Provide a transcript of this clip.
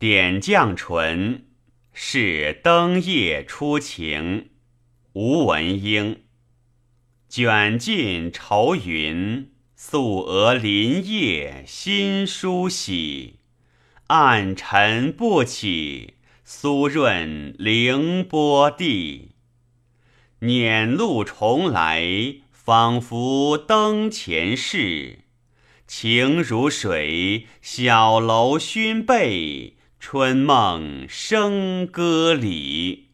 点绛唇，是灯夜初晴。吴文英。卷尽愁云，素娥临夜心书喜。暗沉不起，苏润凌波地。辇路重来，仿佛灯前事。情如水，小楼熏被，春梦笙歌里。